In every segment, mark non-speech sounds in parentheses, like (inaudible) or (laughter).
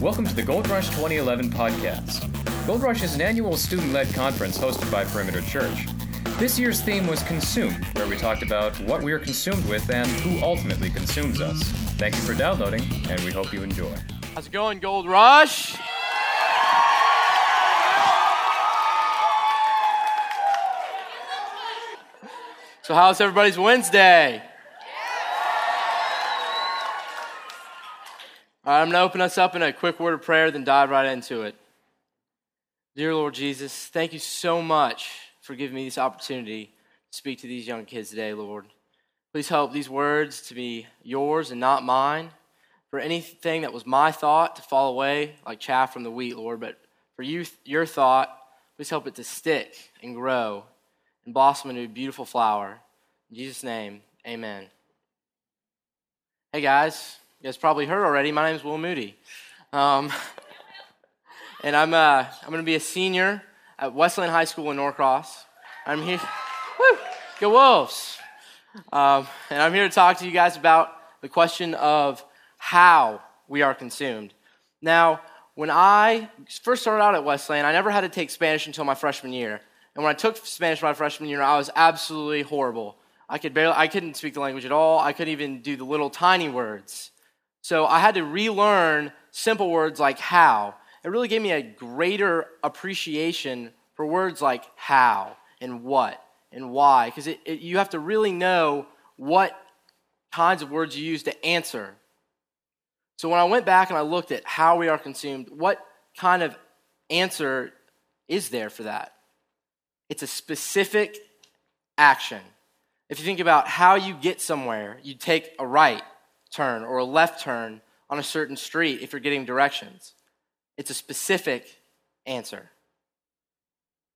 Welcome to the Gold Rush 2011 podcast. Gold Rush is an annual student led conference hosted by Perimeter Church. This year's theme was Consumed, where we talked about what we are consumed with and who ultimately consumes us. Thank you for downloading, and we hope you enjoy. How's it going, Gold Rush? So, how's everybody's Wednesday? All right, I'm going to open us up in a quick word of prayer, then dive right into it. Dear Lord Jesus, thank you so much for giving me this opportunity to speak to these young kids today, Lord. Please help these words to be yours and not mine. For anything that was my thought to fall away like chaff from the wheat, Lord, but for you, your thought, please help it to stick and grow and blossom into a beautiful flower. In Jesus' name, amen. Hey guys, you guys probably heard already. My name is Will Moody. Um, (laughs) and I'm, uh, I'm going to be a senior at Wesleyan High School in Norcross. I'm here. (laughs) Woo! Go Wolves! Um, and I'm here to talk to you guys about the question of how we are consumed. Now, when I first started out at Wesleyan, I never had to take Spanish until my freshman year. And when I took Spanish my freshman year, I was absolutely horrible. I could barely, I couldn't speak the language at all. I couldn't even do the little tiny words. So I had to relearn simple words like how. It really gave me a greater appreciation for words like how and what and why, because you have to really know what kinds of words you use to answer. So when I went back and I looked at how we are consumed, what kind of answer is there for that? It's a specific action. If you think about how you get somewhere, you take a right turn or a left turn on a certain street if you're getting directions. It's a specific answer.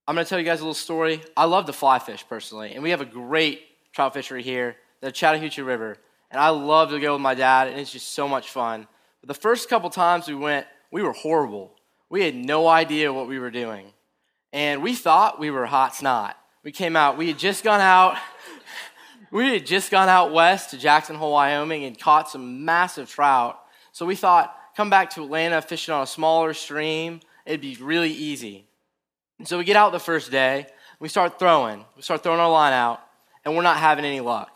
I'm going to tell you guys a little story. I love to fly fish personally, and we have a great trout fishery here, the Chattahoochee River, and I love to go with my dad, and it's just so much fun. But the first couple times we went, we were horrible. We had no idea what we were doing, and we thought we were hot snot. We came out, we had just gone out. We had just gone out west to Jackson Hole, Wyoming, and caught some massive trout. So we thought, come back to Atlanta fishing on a smaller stream, it'd be really easy. And so we get out the first day, we start throwing. We start throwing our line out, and we're not having any luck.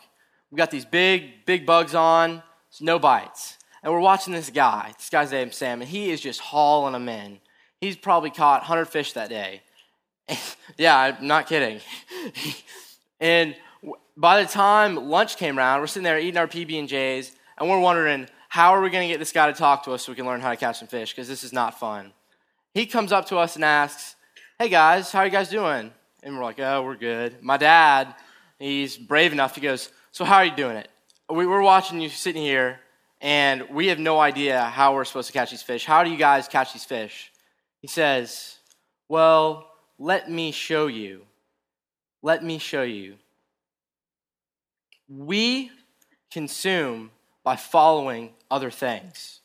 We got these big, big bugs on, no bites. And we're watching this guy. This guy's named Sam, and he is just hauling them in. He's probably caught 100 fish that day. (laughs) yeah, I'm not kidding. (laughs) and by the time lunch came around, we're sitting there eating our PB&Js, and we're wondering, how are we going to get this guy to talk to us so we can learn how to catch some fish? Because this is not fun. He comes up to us and asks, hey guys, how are you guys doing? And we're like, oh, we're good. My dad, he's brave enough. He goes, so how are you doing it? We, we're watching you sitting here, and we have no idea how we're supposed to catch these fish. How do you guys catch these fish? He says, well, let me show you. Let me show you. We consume by following other things.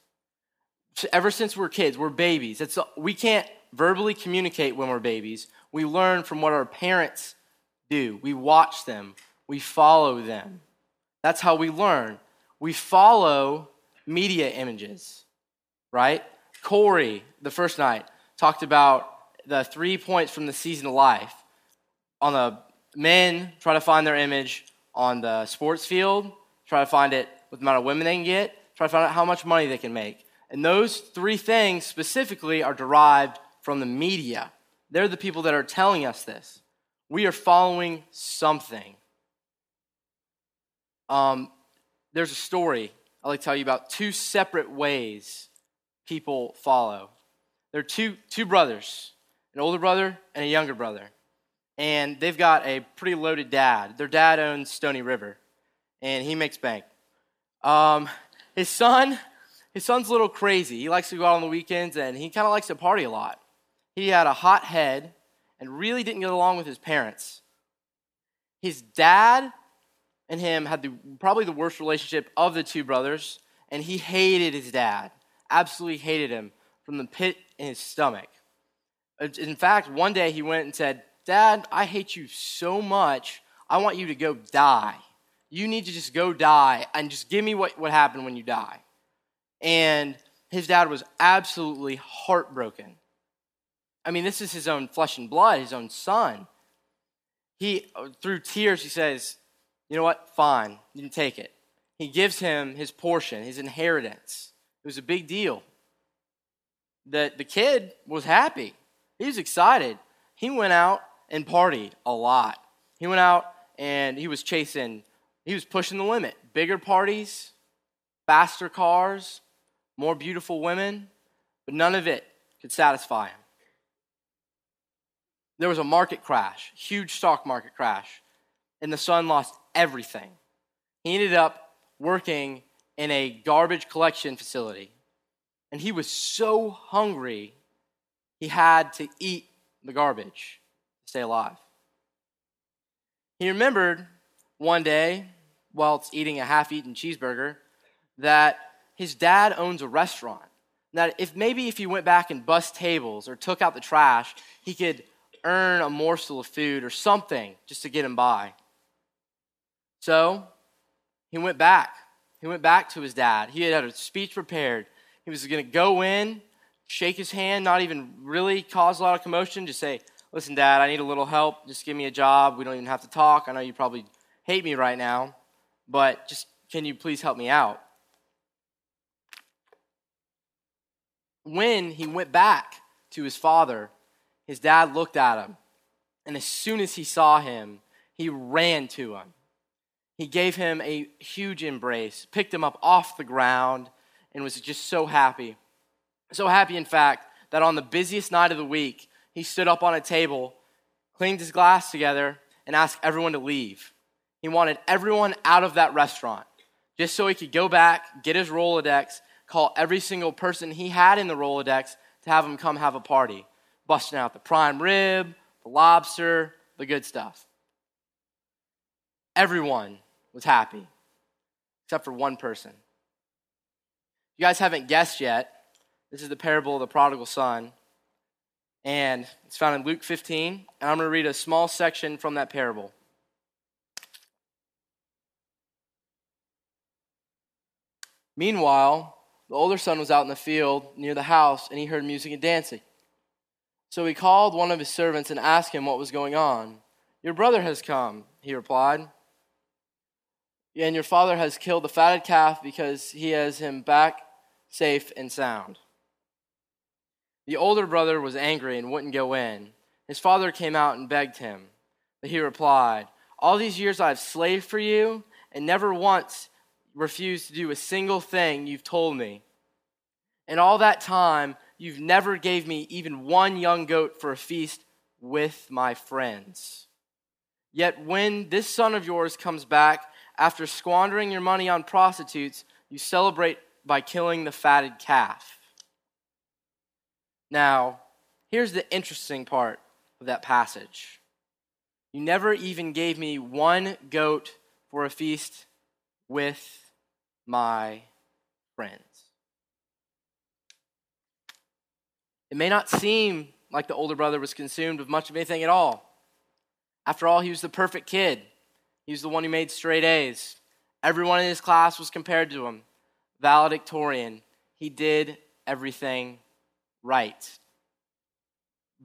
Ever since we're kids, we're babies. It's, we can't verbally communicate when we're babies. We learn from what our parents do. We watch them, we follow them. That's how we learn. We follow media images, right? Corey, the first night, talked about the three points from the season of life. On the men, try to find their image on the sports field, try to find it with the amount of women they can get, try to find out how much money they can make. And those three things specifically are derived from the media. They're the people that are telling us this. We are following something. Um, there's a story I'd like to tell you about two separate ways people follow. There are two, two brothers, an older brother and a younger brother. And they've got a pretty loaded dad. Their dad owns Stoney River, and he makes bank. Um, his son, his son's a little crazy. He likes to go out on the weekends, and he kind of likes to party a lot. He had a hot head and really didn't get along with his parents. His dad and him had the, probably the worst relationship of the two brothers, and he hated his dad, absolutely hated him from the pit in his stomach. In fact, one day he went and said, Dad, I hate you so much, I want you to go die. You need to just go die and just give me what, what happened when you die. And his dad was absolutely heartbroken. I mean, this is his own flesh and blood, his own son. He, through tears, he says, You know what? Fine, you can take it. He gives him his portion, his inheritance. It was a big deal. That the kid was happy. He was excited. He went out and partied a lot. He went out and he was chasing, he was pushing the limit. Bigger parties, faster cars, more beautiful women, but none of it could satisfy him. There was a market crash, huge stock market crash, and the son lost everything. He ended up working in a garbage collection facility, and he was so hungry he had to eat the garbage stay alive. He remembered one day, whilst eating a half eaten cheeseburger, that his dad owns a restaurant. That if maybe if he went back and bust tables or took out the trash, he could earn a morsel of food or something just to get him by. So he went back. He went back to his dad. He had a speech prepared. He was going to go in, shake his hand, not even really cause a lot of commotion, just say, Listen, dad, I need a little help. Just give me a job. We don't even have to talk. I know you probably hate me right now, but just can you please help me out? When he went back to his father, his dad looked at him, and as soon as he saw him, he ran to him. He gave him a huge embrace, picked him up off the ground, and was just so happy. So happy, in fact, that on the busiest night of the week, he stood up on a table, cleaned his glass together, and asked everyone to leave. He wanted everyone out of that restaurant just so he could go back, get his Rolodex, call every single person he had in the Rolodex to have them come have a party busting out the prime rib, the lobster, the good stuff. Everyone was happy, except for one person. You guys haven't guessed yet. This is the parable of the prodigal son. And it's found in Luke 15. And I'm going to read a small section from that parable. Meanwhile, the older son was out in the field near the house, and he heard music and dancing. So he called one of his servants and asked him what was going on. Your brother has come, he replied. And your father has killed the fatted calf because he has him back safe and sound. The older brother was angry and wouldn't go in. His father came out and begged him. But he replied, All these years I've slaved for you and never once refused to do a single thing you've told me. And all that time, you've never gave me even one young goat for a feast with my friends. Yet when this son of yours comes back after squandering your money on prostitutes, you celebrate by killing the fatted calf. Now, here's the interesting part of that passage. You never even gave me one goat for a feast with my friends. It may not seem like the older brother was consumed with much of anything at all. After all, he was the perfect kid. He was the one who made straight A's. Everyone in his class was compared to him. Valedictorian. He did everything right,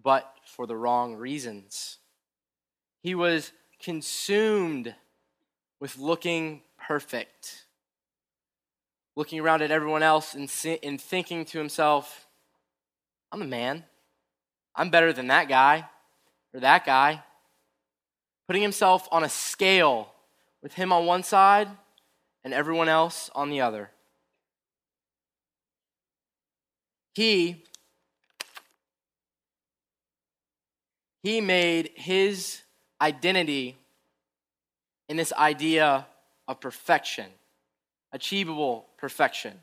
but for the wrong reasons. He was consumed with looking perfect, looking around at everyone else and, and thinking to himself, I'm a man. I'm better than that guy or that guy. Putting himself on a scale with him on one side and everyone else on the other. He he made his identity in this idea of perfection, achievable perfection.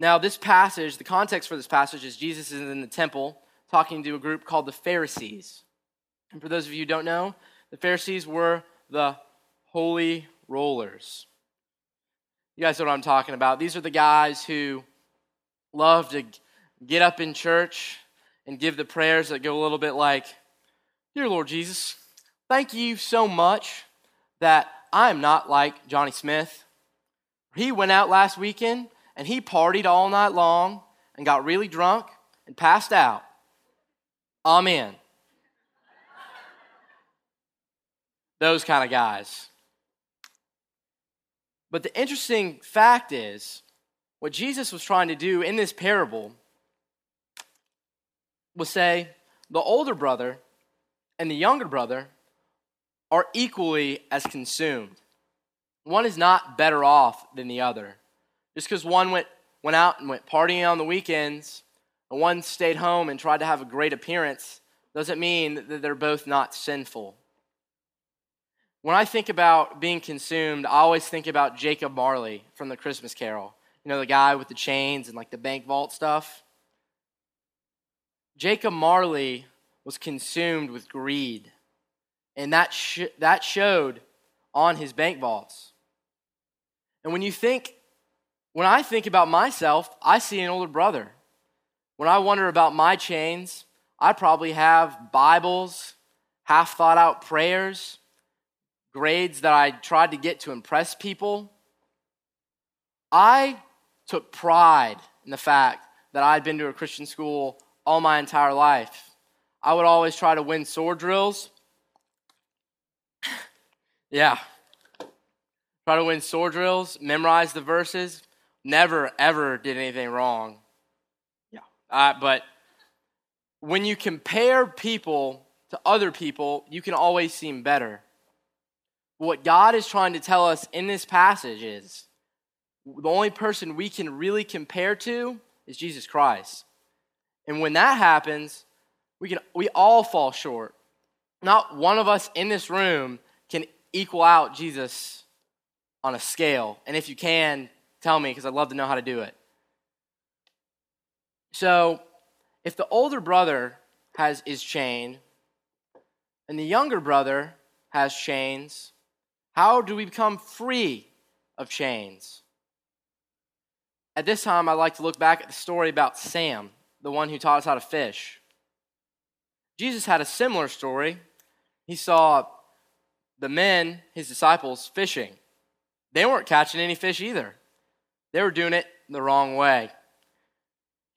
Now, this passage, the context for this passage is Jesus is in the temple talking to a group called the Pharisees. And for those of you who don't know, the Pharisees were the holy rollers. You guys know what I'm talking about. These are the guys who love to get up in church and give the prayers that go a little bit like, Dear Lord Jesus, thank you so much that I'm not like Johnny Smith. He went out last weekend and he partied all night long and got really drunk and passed out. Amen. Those kind of guys. But the interesting fact is, what Jesus was trying to do in this parable was say the older brother and the younger brother are equally as consumed. One is not better off than the other. Just because one went, went out and went partying on the weekends, and one stayed home and tried to have a great appearance, doesn't mean that they're both not sinful. When I think about being consumed, I always think about Jacob Marley from the Christmas Carol. You know, the guy with the chains and like the bank vault stuff. Jacob Marley was consumed with greed, and that, sh- that showed on his bank vaults. And when you think, when I think about myself, I see an older brother. When I wonder about my chains, I probably have Bibles, half thought out prayers, grades that I tried to get to impress people. I took pride in the fact that I'd been to a Christian school all my entire life. I would always try to win sword drills. (coughs) yeah. Try to win sword drills, memorize the verses. Never, ever did anything wrong. Yeah. Uh, but when you compare people to other people, you can always seem better. What God is trying to tell us in this passage is the only person we can really compare to is Jesus Christ. And when that happens, we, can, we all fall short. Not one of us in this room can equal out Jesus on a scale. And if you can, tell me because I'd love to know how to do it. So, if the older brother has is chained and the younger brother has chains, how do we become free of chains? At this time, I'd like to look back at the story about Sam the one who taught us how to fish. Jesus had a similar story. He saw the men, his disciples, fishing. They weren't catching any fish either, they were doing it the wrong way.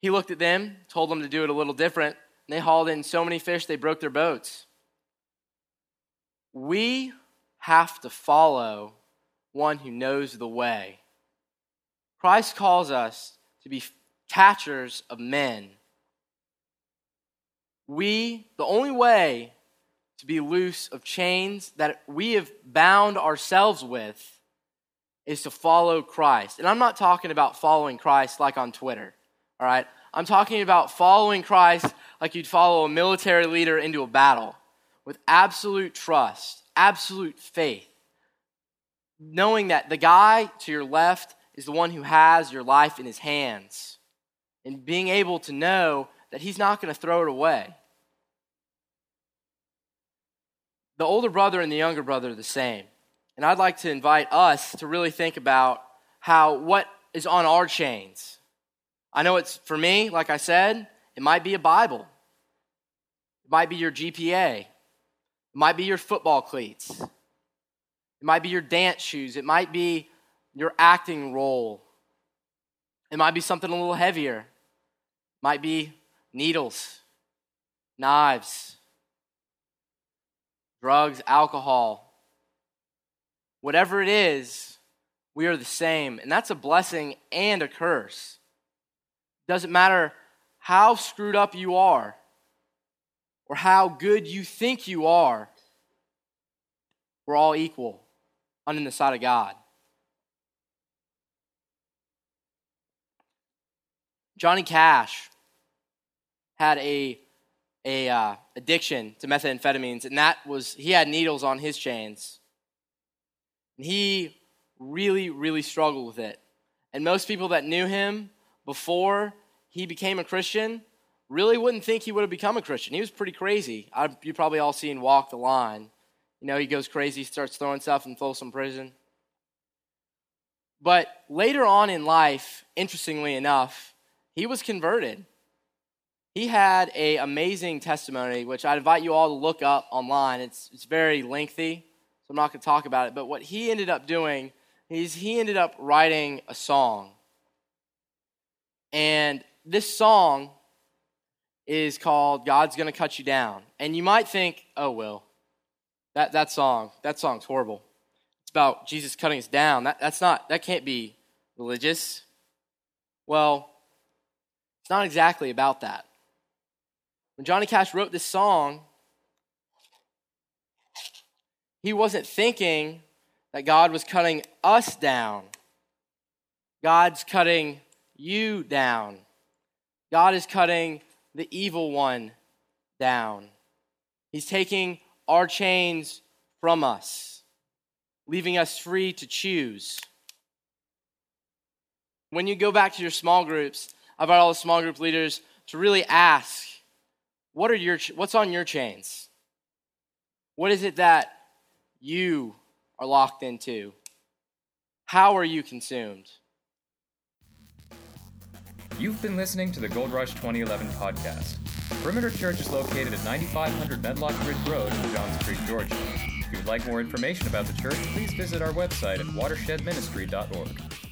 He looked at them, told them to do it a little different. And they hauled in so many fish they broke their boats. We have to follow one who knows the way. Christ calls us to be catchers of men. We, the only way to be loose of chains that we have bound ourselves with is to follow Christ. And I'm not talking about following Christ like on Twitter, all right? I'm talking about following Christ like you'd follow a military leader into a battle with absolute trust, absolute faith, knowing that the guy to your left is the one who has your life in his hands and being able to know that he's not going to throw it away. The older brother and the younger brother are the same. And I'd like to invite us to really think about how what is on our chains. I know it's for me, like I said, it might be a Bible. It might be your GPA. It might be your football cleats. It might be your dance shoes. It might be your acting role. It might be something a little heavier might be needles, knives, drugs, alcohol. Whatever it is, we are the same. And that's a blessing and a curse. Doesn't matter how screwed up you are or how good you think you are, we're all equal under the sight of God. Johnny Cash had a a uh, addiction to methamphetamines, and that was he had needles on his chains. And he really, really struggled with it. And most people that knew him before he became a Christian really wouldn't think he would have become a Christian. He was pretty crazy. I, you probably all seen Walk the Line. You know, he goes crazy, starts throwing stuff in Folsom Prison. But later on in life, interestingly enough, he was converted he had an amazing testimony, which I invite you all to look up online. It's, it's very lengthy, so I'm not going to talk about it. But what he ended up doing is he ended up writing a song. And this song is called God's Gonna Cut You Down. And you might think, oh, Will, that, that song, that song's horrible. It's about Jesus cutting us down. That, that's not, that can't be religious. Well, it's not exactly about that. When Johnny Cash wrote this song, he wasn't thinking that God was cutting us down. God's cutting you down. God is cutting the evil one down. He's taking our chains from us, leaving us free to choose. When you go back to your small groups, I've invite all the small group leaders to really ask what are your, what's on your chains? What is it that you are locked into? How are you consumed? You've been listening to the Gold Rush 2011 podcast. Perimeter Church is located at 9500 Medlock Bridge Road in Johns Creek, Georgia. If you'd like more information about the church, please visit our website at watershedministry.org.